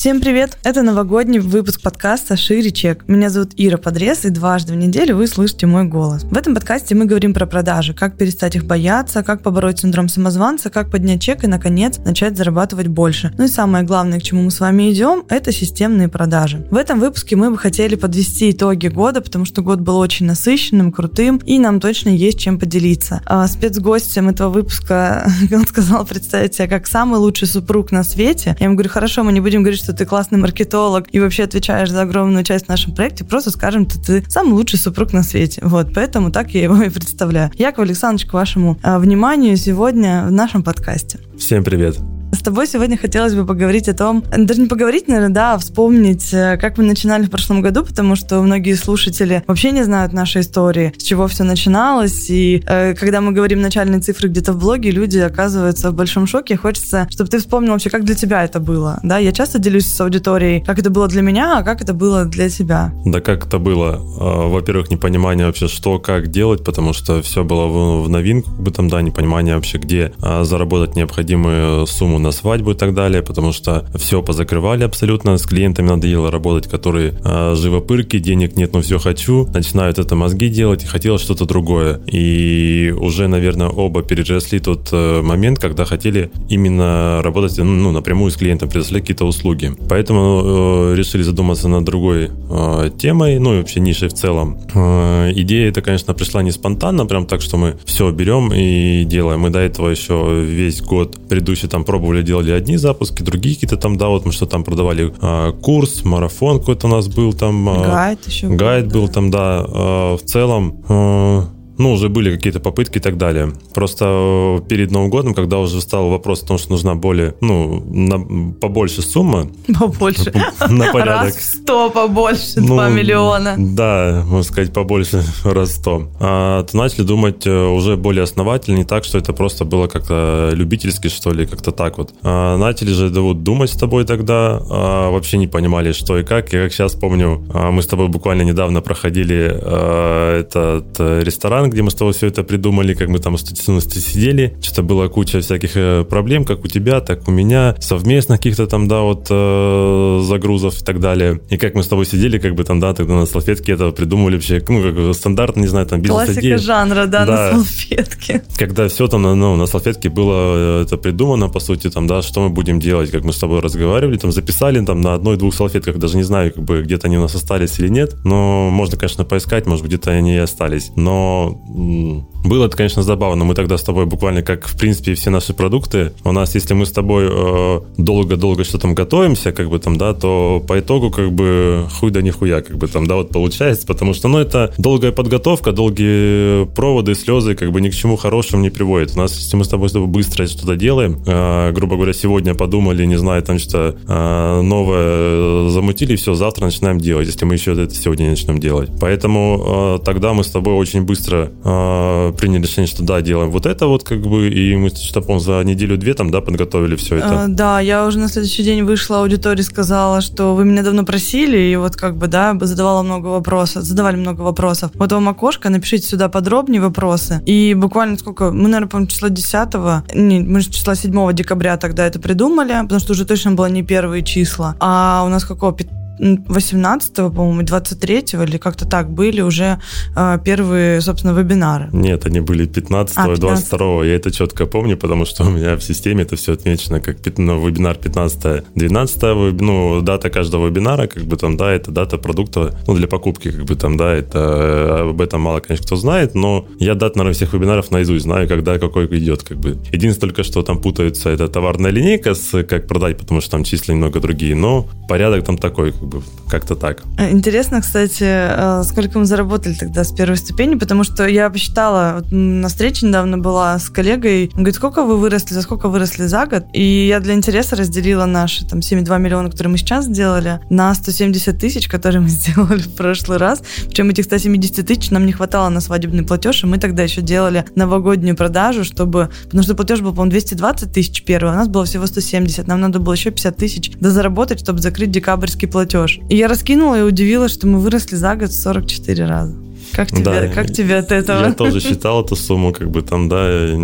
Всем привет! Это новогодний выпуск подкаста «Шире чек». Меня зовут Ира Подрез, и дважды в неделю вы слышите мой голос. В этом подкасте мы говорим про продажи, как перестать их бояться, как побороть синдром самозванца, как поднять чек и, наконец, начать зарабатывать больше. Ну и самое главное, к чему мы с вами идем, это системные продажи. В этом выпуске мы бы хотели подвести итоги года, потому что год был очень насыщенным, крутым, и нам точно есть чем поделиться. А спецгостем этого выпуска он сказал представить себя как самый лучший супруг на свете. Я ему говорю, хорошо, мы не будем говорить, что что ты классный маркетолог и вообще отвечаешь за огромную часть в нашем проекте, просто скажем, что ты самый лучший супруг на свете. Вот, поэтому так я его и представляю. Яков Александрович, к вашему а, вниманию сегодня в нашем подкасте. Всем привет. С тобой сегодня хотелось бы поговорить о том, даже не поговорить, наверное, да, а вспомнить, э, как мы начинали в прошлом году, потому что многие слушатели вообще не знают нашей истории, с чего все начиналось, и э, когда мы говорим начальные цифры где-то в блоге, люди оказываются в большом шоке, хочется, чтобы ты вспомнил вообще, как для тебя это было, да, я часто делюсь с аудиторией, как это было для меня, а как это было для тебя. Да как это было? А, во-первых, непонимание вообще, что, как делать, потому что все было в, новинку, как бы там, да, непонимание вообще, где а, заработать необходимую сумму на свадьбу и так далее, потому что все позакрывали абсолютно, с клиентами надоело работать, которые э, живопырки, денег нет, но все хочу, начинают это мозги делать и хотелось что-то другое. И уже, наверное, оба переросли тот э, момент, когда хотели именно работать ну, ну напрямую с клиентом, предоставлять какие-то услуги. Поэтому э, решили задуматься над другой э, темой, ну и вообще нишей в целом. Э, идея эта, конечно, пришла не спонтанно, прям так, что мы все берем и делаем. Мы до этого еще весь год предыдущий там пробовали пробовали, делали одни запуски, другие какие-то там, да, вот мы что там продавали а, курс, марафон какой-то у нас был там. А, гайд еще. Гайд был, был там, да. А, в целом... А, ну, уже были какие-то попытки и так далее. Просто э, перед Новым годом, когда уже стал вопрос о том, что нужна более, ну, на, побольше сумма. Побольше. На порядок. Раз в сто побольше, ну, 2 миллиона. Да, можно сказать, побольше раз в сто. А, то начали думать э, уже более основательно, не так, что это просто было как-то любительски, что ли, как-то так вот. А, начали же да, вот, думать с тобой тогда, а, вообще не понимали, что и как. Я как сейчас помню, а, мы с тобой буквально недавно проходили а, этот э, где мы с тобой все это придумали, как мы там сидели, что-то было куча всяких э, проблем, как у тебя, так у меня, совместно каких-то там, да, вот э, загрузов и так далее. И как мы с тобой сидели, как бы там, да, тогда на салфетке это придумали вообще, ну, как стандартно, не знаю, там бизнес-идея. Классика жанра, да, да, на салфетке. Когда все там, ну, на салфетке было э, это придумано, по сути, там, да, что мы будем делать, как мы с тобой разговаривали, там, записали там на одной-двух салфетках, даже не знаю, как бы где-то они у нас остались или нет, но можно, конечно, поискать, может, где-то они и остались. Но 嗯。Было это, конечно, забавно. Мы тогда с тобой буквально как, в принципе, все наши продукты. У нас, если мы с тобой э, долго-долго что там готовимся, как бы там, да, то по итогу как бы хуй да нихуя, как бы там, да, вот получается, потому что, ну, это долгая подготовка, долгие проводы, слезы, как бы ни к чему хорошему не приводит. У нас, если мы с тобой, с тобой быстро что-то делаем, э, грубо говоря, сегодня подумали, не знаю, там что э, новое замутили, все, завтра начинаем делать, если мы еще это сегодня не начнем делать. Поэтому э, тогда мы с тобой очень быстро э, приняли решение, что да, делаем вот это вот как бы, и мы, что помню, за неделю-две там, да, подготовили все это. А, да, я уже на следующий день вышла, аудитории сказала, что вы меня давно просили, и вот как бы, да, задавала много вопросов, задавали много вопросов. Вот вам окошко, напишите сюда подробнее вопросы. И буквально сколько, мы, наверное, по числа 10 не, мы же числа 7 декабря тогда это придумали, потому что уже точно было не первые числа. А у нас какого, 18 по-моему, 23 или как-то так были уже э, первые, собственно, вебинары. Нет, они были 15 а, 22 Я это четко помню, потому что у меня в системе это все отмечено как ну, вебинар 15 12 ну, дата каждого вебинара, как бы там, да, это дата продукта, ну, для покупки, как бы там, да, это э, об этом мало, конечно, кто знает, но я дат, наверное, всех вебинаров наизусть знаю, когда какой идет, как бы. Единственное только, что там путаются, это товарная линейка с как продать, потому что там числа немного другие, но порядок там такой, как бы как-то так. Интересно, кстати, э, сколько мы заработали тогда с первой ступени, потому что я посчитала, вот на встрече недавно была с коллегой, он говорит, сколько вы выросли, за сколько выросли за год? И я для интереса разделила наши там 7,2 миллиона, которые мы сейчас сделали, на 170 тысяч, которые мы сделали в прошлый раз. Причем этих 170 тысяч нам не хватало на свадебный платеж, и мы тогда еще делали новогоднюю продажу, чтобы... Потому что платеж был, по-моему, 220 тысяч первый, а у нас было всего 170. Нам надо было еще 50 тысяч дозаработать, чтобы закрыть декабрьский платеж. И я раскинула и удивилась, что мы выросли за год в 44 раза. Как тебе, Да, как тебе от этого? Я тоже считал эту сумму, как бы там, да,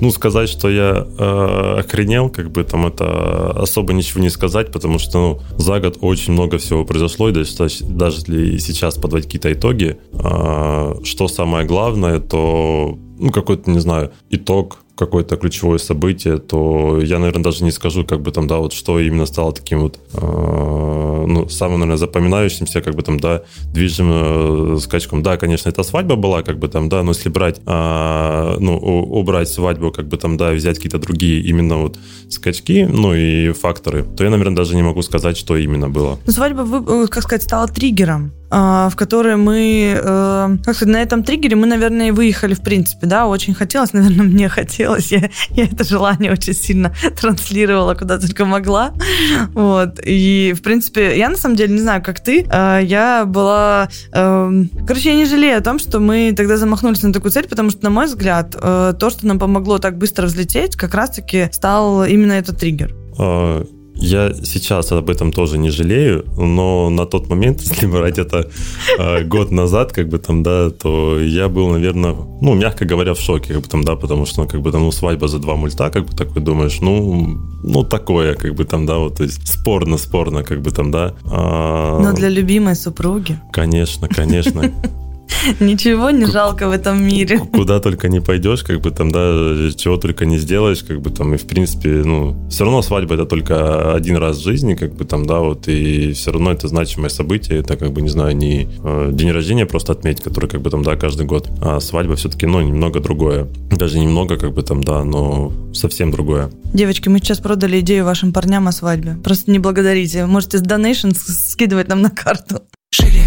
ну, сказать, что я э, охренел, как бы там это особо ничего не сказать, потому что ну, за год очень много всего произошло, и даже, даже если сейчас подводить какие-то итоги, э, что самое главное, то, ну, какой-то, не знаю, итог какое-то ключевое событие, то я, наверное, даже не скажу, как бы там, да, вот что именно стало таким вот, э, ну, самым, наверное, запоминающимся, как бы там, да, движим э, скачком. Да, конечно, это свадьба была, как бы там, да, но если брать, э, ну, убрать свадьбу, как бы там, да, взять какие-то другие именно вот скачки, ну, и факторы, то я, наверное, даже не могу сказать, что именно было. Ну, свадьба, э, как сказать, стала триггером, в который мы, э, как сказать, на этом триггере мы, наверное, и выехали, в принципе, да, очень хотелось, наверное, мне хотелось, я, я это желание очень сильно транслировала, куда только могла, вот, и, в принципе, я, на самом деле, не знаю, как ты, э, я была, э, короче, я не жалею о том, что мы тогда замахнулись на такую цель, потому что, на мой взгляд, э, то, что нам помогло так быстро взлететь, как раз-таки стал именно этот триггер. Я сейчас об этом тоже не жалею, но на тот момент, если брать это а, год назад, как бы там, да, то я был, наверное, ну, мягко говоря, в шоке, как бы там, да, потому что, ну, как бы там, ну, свадьба за два мульта, как бы такой думаешь, ну, ну, такое, как бы там, да, вот, то есть спорно, спорно, как бы там, да. А, Но для любимой супруги Конечно, конечно. ничего не жалко в этом мире. Куда только не пойдешь, как бы там, да, чего только не сделаешь, как бы там, и в принципе, ну, все равно свадьба это только один раз в жизни, как бы там, да, вот, и все равно это значимое событие, это как бы, не знаю, не э, день рождения просто отметить, который как бы там, да, каждый год, а свадьба все-таки, ну, немного другое. Даже немного, как бы там, да, но совсем другое. Девочки, мы сейчас продали идею вашим парням о свадьбе. Просто не благодарите. Можете с донейшн скидывать нам на карту. Шире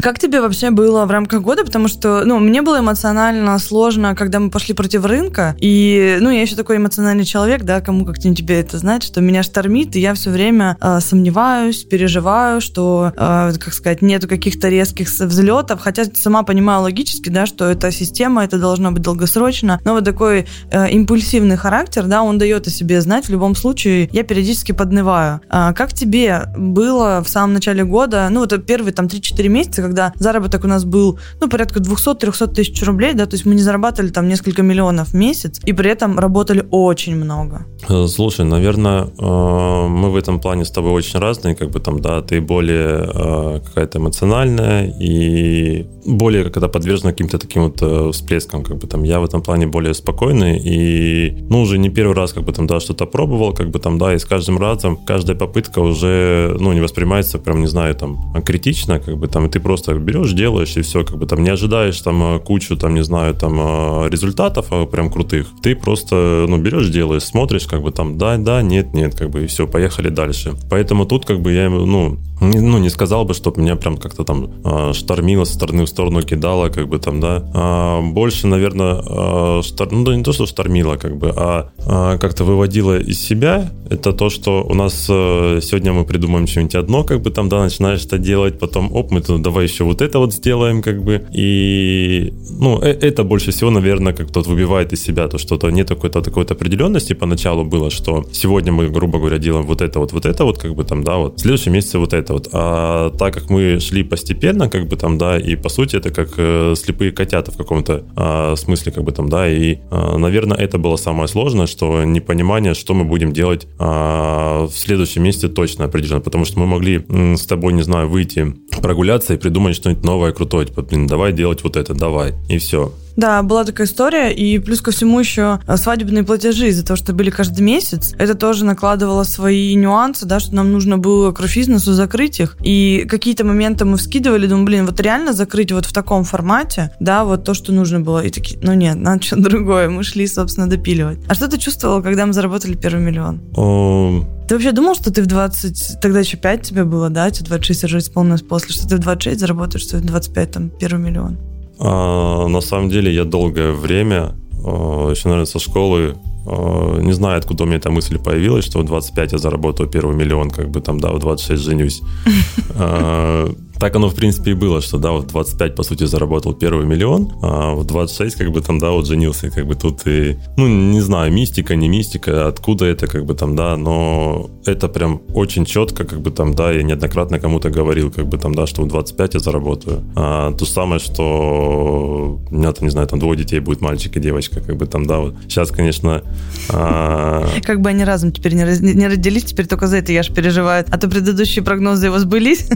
Как тебе вообще было в рамках года? Потому что, ну, мне было эмоционально сложно, когда мы пошли против рынка. И, ну, я еще такой эмоциональный человек, да, кому как не тебе это знать, что меня штормит, и я все время э, сомневаюсь, переживаю, что, э, как сказать, нету каких-то резких взлетов. Хотя сама понимаю логически, да, что это система, это должно быть долгосрочно. Но вот такой э, импульсивный характер, да, он дает о себе знать. В любом случае, я периодически поднываю. А как тебе было в самом начале года, ну, вот первые там 3-4 месяца, когда заработок у нас был, ну, порядка 200-300 тысяч рублей, да, то есть мы не зарабатывали там несколько миллионов в месяц, и при этом работали очень много. Э, Слушай, наверное, э, мы в этом плане с тобой очень разные, как бы там, да, ты более э, какая-то эмоциональная и более когда подвержена каким-то таким вот всплескам, как бы там, я в этом плане более спокойный и, ну, уже не первый раз, как бы там, да, что-то пробовал, как бы там, да, и с каждым разом каждая попытка уже, ну, не воспринимается прям, не знаю, там, критично, как бы там, и ты просто берешь, делаешь, и все, как бы там, не ожидаешь там э, кучу, там, не знаю, там, э, результатов э, прям крутых, ты просто, ну, берешь, делаешь, смотришь, как бы там, да, да, нет, нет, как бы, и все, поехали дальше. Поэтому тут, как бы, я, ну, ну, не сказал бы, чтобы меня прям как-то там э, штормило, со стороны в сторону кидало, как бы там, да. А, больше, наверное, э, штор... ну, да не то, что штормило, как бы, а э, как-то выводило из себя. Это то, что у нас э, сегодня мы придумаем что-нибудь одно, как бы там, да, начинаешь это делать, потом, оп, мы тут давай еще вот это вот сделаем, как бы. И, ну, э- это больше всего, наверное, как тот выбивает из себя, то, что-то нет какой-то такой вот определенности поначалу было, что сегодня мы, грубо говоря, делаем вот это вот, вот это вот, как бы там, да, вот, в следующем месяце вот это вот. А так как мы шли постепенно, как бы там, да, и по сути это как э, слепые котята в каком-то а, смысле, как бы там, да, и, а, наверное, это было самое сложное, что непонимание, что мы будем делать а, в следующем месяце точно определенно, потому что мы могли м, с тобой, не знаю, выйти прогуляться и придумать что-нибудь новое, крутое, типа, блин, давай делать вот это, давай, и все. Да, была такая история, и плюс ко всему еще а, свадебные платежи из-за того, что были каждый месяц. Это тоже накладывало свои нюансы, да, что нам нужно было к бизнесу закрыть их. И какие-то моменты мы вскидывали, думаю, блин, вот реально закрыть вот в таком формате, да, вот то, что нужно было. И такие, ну нет, надо что-то другое. Мы шли, собственно, допиливать. А что ты чувствовал, когда мы заработали первый миллион? О, Ты вообще думал, что ты в 20, тогда еще 5 тебе было, да, тебе 26 уже исполнилось после, что ты в 26 заработаешь, что в 25 там первый миллион? А, на самом деле я долгое время, а, еще, наверное, со школы, а, не знаю, откуда у меня эта мысль появилась, что в 25 я заработаю первый миллион, как бы там, да, в 26 женюсь. Так оно, в принципе, и было, что, да, вот 25, по сути, заработал первый миллион, а в 26, как бы, там, да, вот женился, как бы тут и, ну, не знаю, мистика, не мистика, откуда это, как бы, там, да, но это прям очень четко, как бы, там, да, я неоднократно кому-то говорил, как бы, там, да, что в 25 я заработаю. А, то самое, что у меня, там, не знаю, там, двое детей будет, мальчик и девочка, как бы, там, да, вот. Сейчас, конечно... А... Как бы они разом теперь не, раз... не родились, теперь только за это я ж переживаю. А то предыдущие прогнозы его сбылись.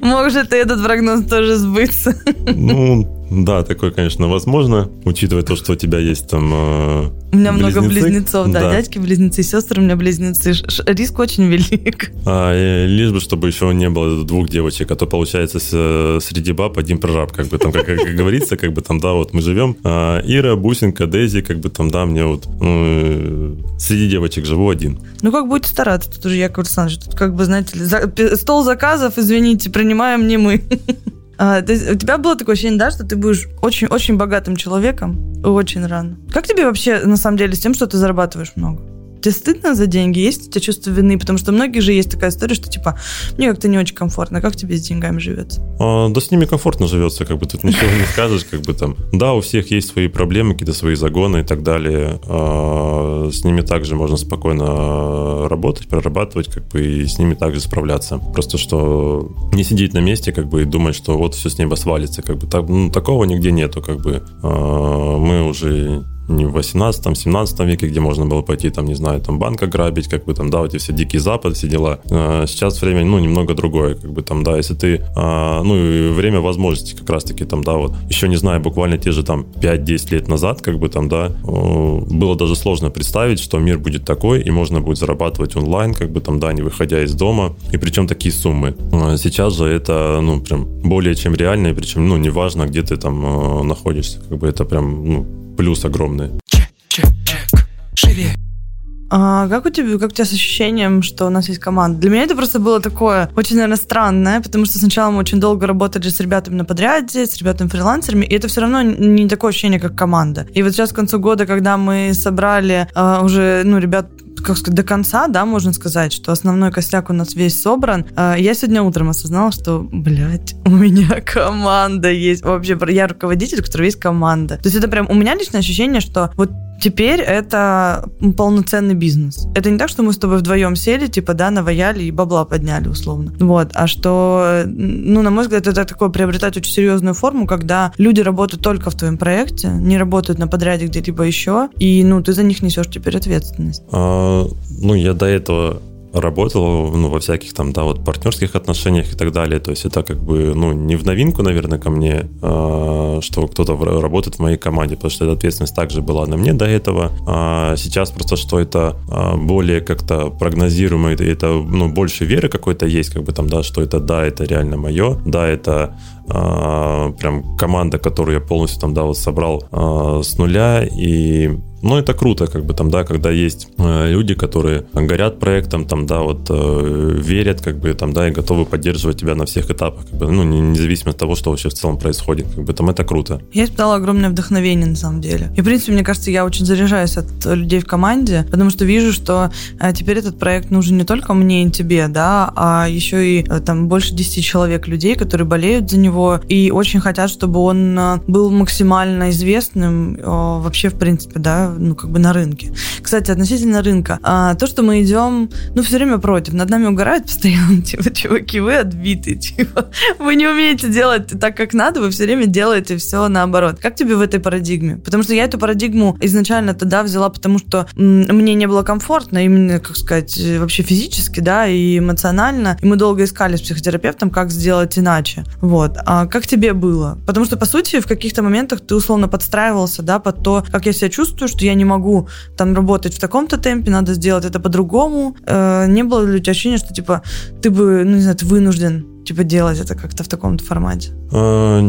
Может, и этот прогноз тоже сбыться. Ну, да, такое, конечно, возможно, учитывая то, что у тебя есть там э, У меня близнецы. много близнецов, да, да. дядьки, близнецы, сестры у меня близнецы. Ш риск очень велик. А, и, лишь бы, чтобы еще не было двух девочек, а то получается с, среди баб один прораб, как бы там, как, как говорится, как бы там, да, вот мы живем. А, Ира, Бусинка, Дейзи, как бы там, да, мне вот ну, среди девочек живу один. Ну, как будете стараться, тут уже Яков Александрович, тут как бы, знаете, за, стол заказов, извините, принимаем не мы. А, то есть у тебя было такое ощущение, да, что ты будешь очень-очень богатым человеком очень рано. Как тебе вообще, на самом деле, с тем, что ты зарабатываешь много? Тебе стыдно за деньги? Есть у тебя чувство вины? Потому что у многих же есть такая история, что типа, мне как-то не очень комфортно. Как тебе с деньгами живется? А, да с ними комфортно живется, как бы тут ничего не скажешь, как бы там. Да, у всех есть свои проблемы, какие-то свои загоны и так далее. А, с ними также можно спокойно работать, прорабатывать, как бы и с ними также справляться. Просто что не сидеть на месте, как бы и думать, что вот все с неба свалится, как бы так, ну, такого нигде нету, как бы. А, мы уже не в 18-17 веке, где можно было пойти, там, не знаю, там, банка грабить, как бы там, да, вот эти все Дикий Запад, все дела. А, сейчас время, ну, немного другое, как бы там, да, если ты, а, ну, и время возможностей как раз-таки там, да, вот, еще не знаю, буквально те же там 5-10 лет назад, как бы там, да, было даже сложно представить, что мир будет такой, и можно будет зарабатывать онлайн, как бы там, да, не выходя из дома, и причем такие суммы. Сейчас же это, ну, прям более чем реально, и причем, ну, неважно, где ты там находишься, как бы это прям, ну, плюс огромный. Чек, чек, чек, шире. А как у тебя, как у тебя с ощущением, что у нас есть команда? Для меня это просто было такое очень, наверное, странное, потому что сначала мы очень долго работали с ребятами на подряде, с ребятами-фрилансерами, и это все равно не такое ощущение, как команда. И вот сейчас к концу года, когда мы собрали uh, уже, ну, ребят как сказать, до конца, да, можно сказать, что основной костяк у нас весь собран. А, я сегодня утром осознала, что, блядь, у меня команда есть. Вообще, я руководитель, у которого есть команда. То есть это прям у меня личное ощущение, что вот Теперь это полноценный бизнес. Это не так, что мы с тобой вдвоем сели, типа, да, наваяли и бабла подняли, условно. Вот. А что, ну, на мой взгляд, это такое приобретать очень серьезную форму, когда люди работают только в твоем проекте, не работают на подряде где-либо еще, и, ну, ты за них несешь теперь ответственность. А, ну, я до этого работал ну, во всяких там, да, вот партнерских отношениях и так далее. То есть это как бы, ну, не в новинку, наверное, ко мне, а, что кто-то работает в моей команде, потому что эта ответственность также была на мне до этого. А сейчас просто, что это а, более как-то прогнозируемо, это, ну, больше веры какой-то есть, как бы там, да, что это, да, это реально мое, да, это а, прям команда, которую я полностью там, да, вот собрал а, с нуля, и ну, это круто, как бы там, да, когда есть э, люди, которые горят проектом, там, да, вот э, верят, как бы там, да, и готовы поддерживать тебя на всех этапах, как бы, ну, независимо от того, что вообще в целом происходит, как бы там это круто. Я испытала огромное вдохновение, на самом деле. И, в принципе, мне кажется, я очень заряжаюсь от людей в команде, потому что вижу, что э, теперь этот проект нужен не только мне и тебе, да, а еще и там больше 10 человек людей, которые болеют за него и очень хотят, чтобы он был максимально известным вообще, в принципе, да, ну, как бы на рынке. Кстати, относительно рынка, а, то, что мы идем, ну, все время против, над нами угорают постоянно, типа, чуваки, вы отбиты, типа, вы не умеете делать так, как надо, вы все время делаете все наоборот. Как тебе в этой парадигме? Потому что я эту парадигму изначально тогда взяла, потому что мне не было комфортно, именно, как сказать, вообще физически, да, и эмоционально, и мы долго искали с психотерапевтом, как сделать иначе. Вот. А как тебе было? Потому что, по сути, в каких-то моментах ты условно подстраивался, да, под то, как я себя чувствую, что я не могу там работать в таком-то темпе, надо сделать это по-другому. Э, не было ли у тебя ощущения, что типа ты бы, ну не знаю, ты вынужден типа делать это как-то в таком-то формате? А,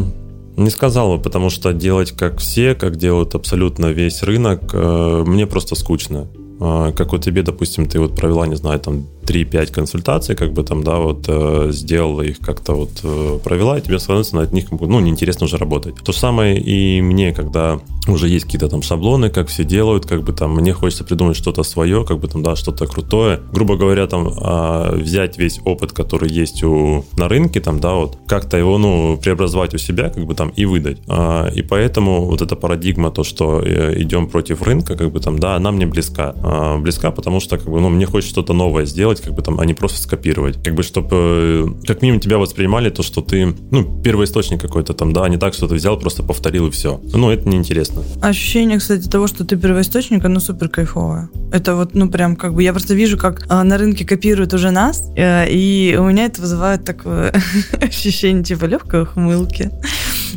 не сказал бы, потому что делать как все, как делают абсолютно весь рынок, э, мне просто скучно. А, как вот тебе, допустим, ты вот провела, не знаю, там 3-5 консультаций, как бы там, да, вот э, сделала их как-то вот э, провела, и тебе становится на них, ну, неинтересно уже работать. То самое и мне, когда уже есть какие-то там шаблоны, как все делают, как бы там мне хочется придумать что-то свое, как бы там, да, что-то крутое. Грубо говоря, там э, взять весь опыт, который есть у, на рынке, там, да, вот, как-то его, ну, преобразовать у себя, как бы там, и выдать. Э, и поэтому вот эта парадигма, то, что э, идем против рынка, как бы там, да, она мне близка. Э, близка, потому что, как бы, ну, мне хочется что-то новое сделать, как бы там, а не просто скопировать. Как бы, чтобы, э, как минимум, тебя воспринимали то, что ты, ну, первоисточник какой-то там, да, а не так, что ты взял, просто повторил и все. Ну, это неинтересно. Ощущение, кстати, того, что ты первоисточник, оно супер кайфовое. Это вот, ну, прям как бы, я просто вижу, как э, на рынке копируют уже нас, э, и у меня это вызывает такое ощущение, типа, легкой ухмылки.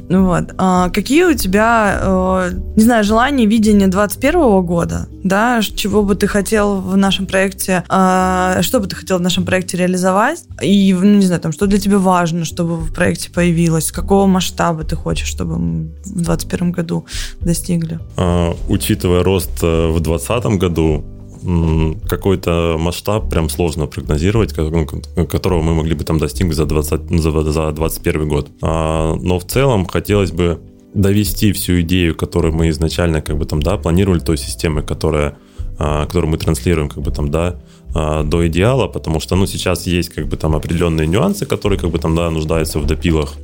Ну вот. А какие у тебя, э, не знаю, желания, видения 2021 года, да, чего бы ты хотел в нашем проекте, э, что бы ты хотел в нашем проекте реализовать, и, ну, не знаю, там, что для тебя важно, чтобы в проекте появилось, какого масштаба ты хочешь, чтобы мы в 2021 году достигли? А, учитывая рост э, в 2020 году, какой-то масштаб прям сложно прогнозировать, ну, которого мы могли бы там достигнуть за, 20, за, за 21 год. А, но в целом хотелось бы довести всю идею, которую мы изначально как бы там, да, планировали той системы, которая, а, которую мы транслируем как бы там, да, а, до идеала, потому что, ну, сейчас есть как бы там определенные нюансы, которые как бы там, да, нуждаются в допилах.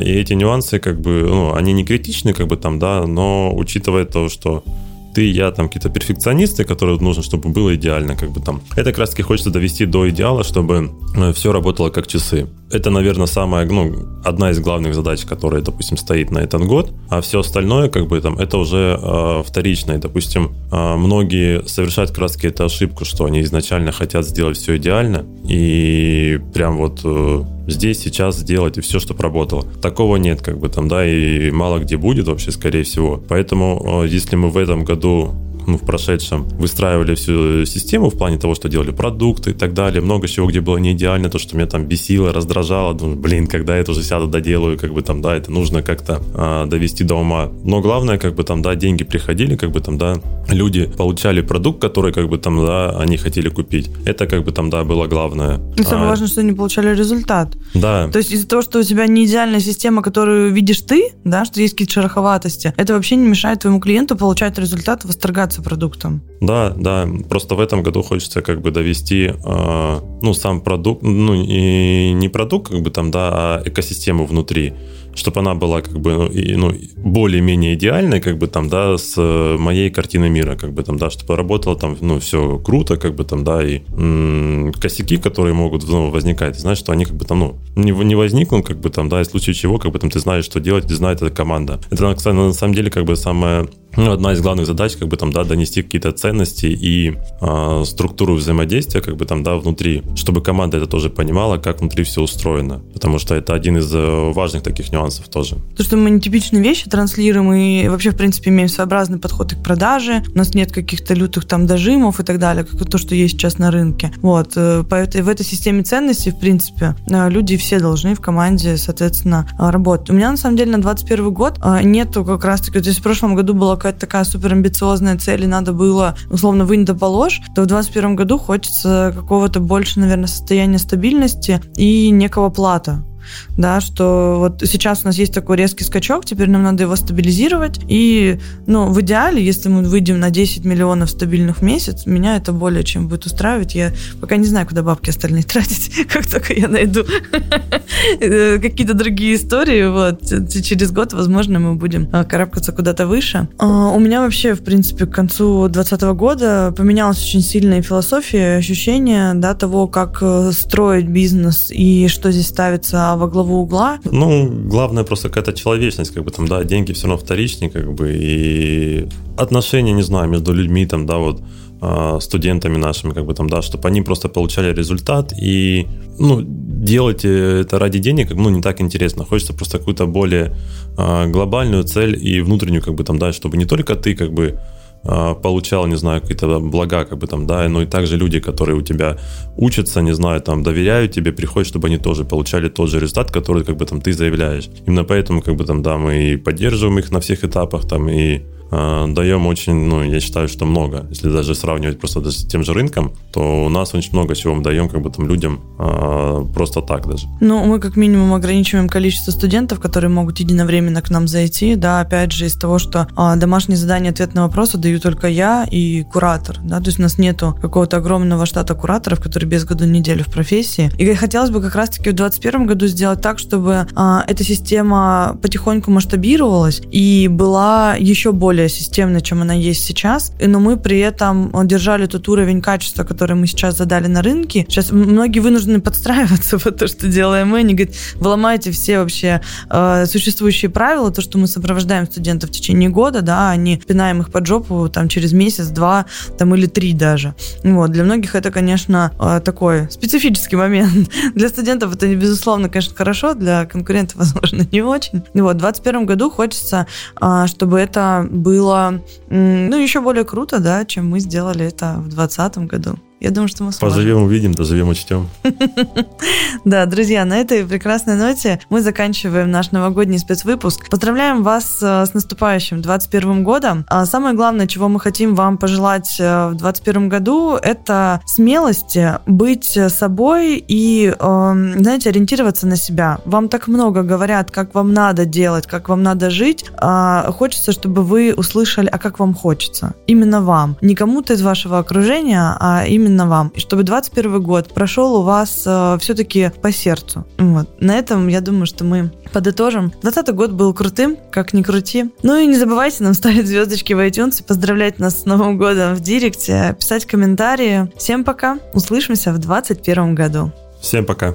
И эти нюансы как бы, ну, они не критичны как бы там, да, но учитывая то, что ты, я, там, какие-то перфекционисты, которые нужно, чтобы было идеально, как бы там. Это как раз-таки хочется довести до идеала, чтобы э, все работало как часы. Это, наверное, самая, ну, одна из главных задач, которая, допустим, стоит на этот год, а все остальное, как бы там, это уже э, вторичное. Допустим, э, многие совершают как раз эту ошибку, что они изначально хотят сделать все идеально, и прям вот э, здесь, сейчас сделать и все, чтобы работало. Такого нет, как бы там, да, и мало где будет вообще, скорее всего. Поэтому, э, если мы в этом году ну, в прошедшем выстраивали всю систему в плане того, что делали продукты и так далее, много чего, где было не идеально, то, что меня там бесило, раздражало, думаю, блин, когда я уже сяду, доделаю, как бы там, да, это нужно как-то а, довести до ума. Но главное, как бы там, да, деньги приходили, как бы там, да, люди получали продукт, который, как бы там, да, они хотели купить. Это, как бы там, да, было главное. И самое а, важное, что они получали результат. Да. То есть из-за того, что у тебя не идеальная система, которую видишь ты, да, что есть какие-то шероховатости, это вообще не мешает твоему клиенту получать результат, восторгаться продуктом. Да, да. Просто в этом году хочется как бы довести, э, ну, сам продукт, ну, и не продукт, как бы там, да, а экосистему внутри чтобы она была как бы ну, ну, более-менее идеальной, как бы там, да, с моей картиной мира, как бы там, да, чтобы работало там, ну, все круто, как бы там, да, и м- косяки, которые могут ну, возникать, знаешь, что они как бы там, ну, не, не возникнут, как бы там, да, и в случае чего, как бы там ты знаешь, что делать, и знает эта команда. Это, кстати, на самом деле, как бы самое ну, одна из главных задач, как бы там, да, донести какие-то ценности и э, структуру взаимодействия, как бы там, да, внутри, чтобы команда это тоже понимала, как внутри все устроено, потому что это один из э, важных таких нюансов тоже. То, что мы нетипичные вещи транслируем и вообще, в принципе, имеем своеобразный подход к продаже, у нас нет каких-то лютых там дожимов и так далее, как то, что есть сейчас на рынке. Вот, э, по этой, в этой системе ценностей, в принципе, э, люди все должны в команде, соответственно, работать. У меня, на самом деле, на 21 год нету как раз-таки, то есть в прошлом году было какая-то такая супер амбициозная цель, и надо было, условно, вынь да положь, то в 2021 году хочется какого-то больше, наверное, состояния стабильности и некого плата да, что вот сейчас у нас есть такой резкий скачок, теперь нам надо его стабилизировать, и, ну, в идеале, если мы выйдем на 10 миллионов стабильных в месяц, меня это более чем будет устраивать, я пока не знаю, куда бабки остальные тратить, как только я найду какие-то другие истории, вот, через год, возможно, мы будем а, карабкаться куда-то выше. А, у меня вообще, в принципе, к концу 2020 года поменялась очень сильная философия, ощущение, да, того, как э, строить бизнес и что здесь ставится во главу угла. Ну, главное просто какая-то человечность, как бы там, да, деньги все равно вторичные, как бы, и отношения, не знаю, между людьми, там, да, вот, а, студентами нашими, как бы там, да, чтобы они просто получали результат и, ну, делать это ради денег, ну, не так интересно. Хочется просто какую-то более а, глобальную цель и внутреннюю, как бы там, да, чтобы не только ты, как бы, получал, не знаю, какие-то блага, как бы там, да, но и также люди, которые у тебя учатся, не знаю, там, доверяют тебе, приходят, чтобы они тоже получали тот же результат, который, как бы там, ты заявляешь. Именно поэтому, как бы там, да, мы и поддерживаем их на всех этапах, там, и даем очень, ну, я считаю, что много. Если даже сравнивать просто с тем же рынком, то у нас очень много чего мы даем как бы там людям э, просто так даже. Ну, мы как минимум ограничиваем количество студентов, которые могут единовременно к нам зайти, да, опять же, из того, что э, домашние задания, ответ на вопросы даю только я и куратор, да, то есть у нас нету какого-то огромного штата кураторов, которые без году неделю в профессии. И хотелось бы как раз-таки в 2021 году сделать так, чтобы а, эта система потихоньку масштабировалась и была еще более системной, чем она есть сейчас. Но мы при этом держали тот уровень качества, который мы сейчас задали на рынке. Сейчас многие вынуждены подстраиваться под то, что делаем мы. Они говорят, вы ломаете все вообще э, существующие правила, то, что мы сопровождаем студентов в течение года, да, а не пинаем их под жопу там через месяц, два там или три даже. Вот. Для многих это, конечно, э, такой специфический момент. Для студентов это, безусловно, конечно, хорошо, для конкурентов, возможно, не очень. Вот, в 2021 году хочется, а, чтобы это было, ну, еще более круто, да, чем мы сделали это в 2020 году. Я думаю, что мы сможем. Поживем, увидим, доживем, учтем. Да, друзья, на этой прекрасной ноте мы заканчиваем наш новогодний спецвыпуск. Поздравляем вас э, с наступающим 21 годом. А самое главное, чего мы хотим вам пожелать э, в 21 году, это смелости быть собой и, эм, знаете, ориентироваться на себя. Вам так много говорят, как вам надо делать, как вам надо жить. А хочется, чтобы вы услышали, а как вам хочется. Именно вам. Не кому-то из вашего окружения, а именно именно вам. И чтобы 21 год прошел у вас э, все-таки по сердцу. Вот. На этом, я думаю, что мы подытожим. 20 год был крутым, как ни крути. Ну и не забывайте нам ставить звездочки в iTunes поздравлять нас с Новым годом в Директе, писать комментарии. Всем пока. Услышимся в 2021 году. Всем пока.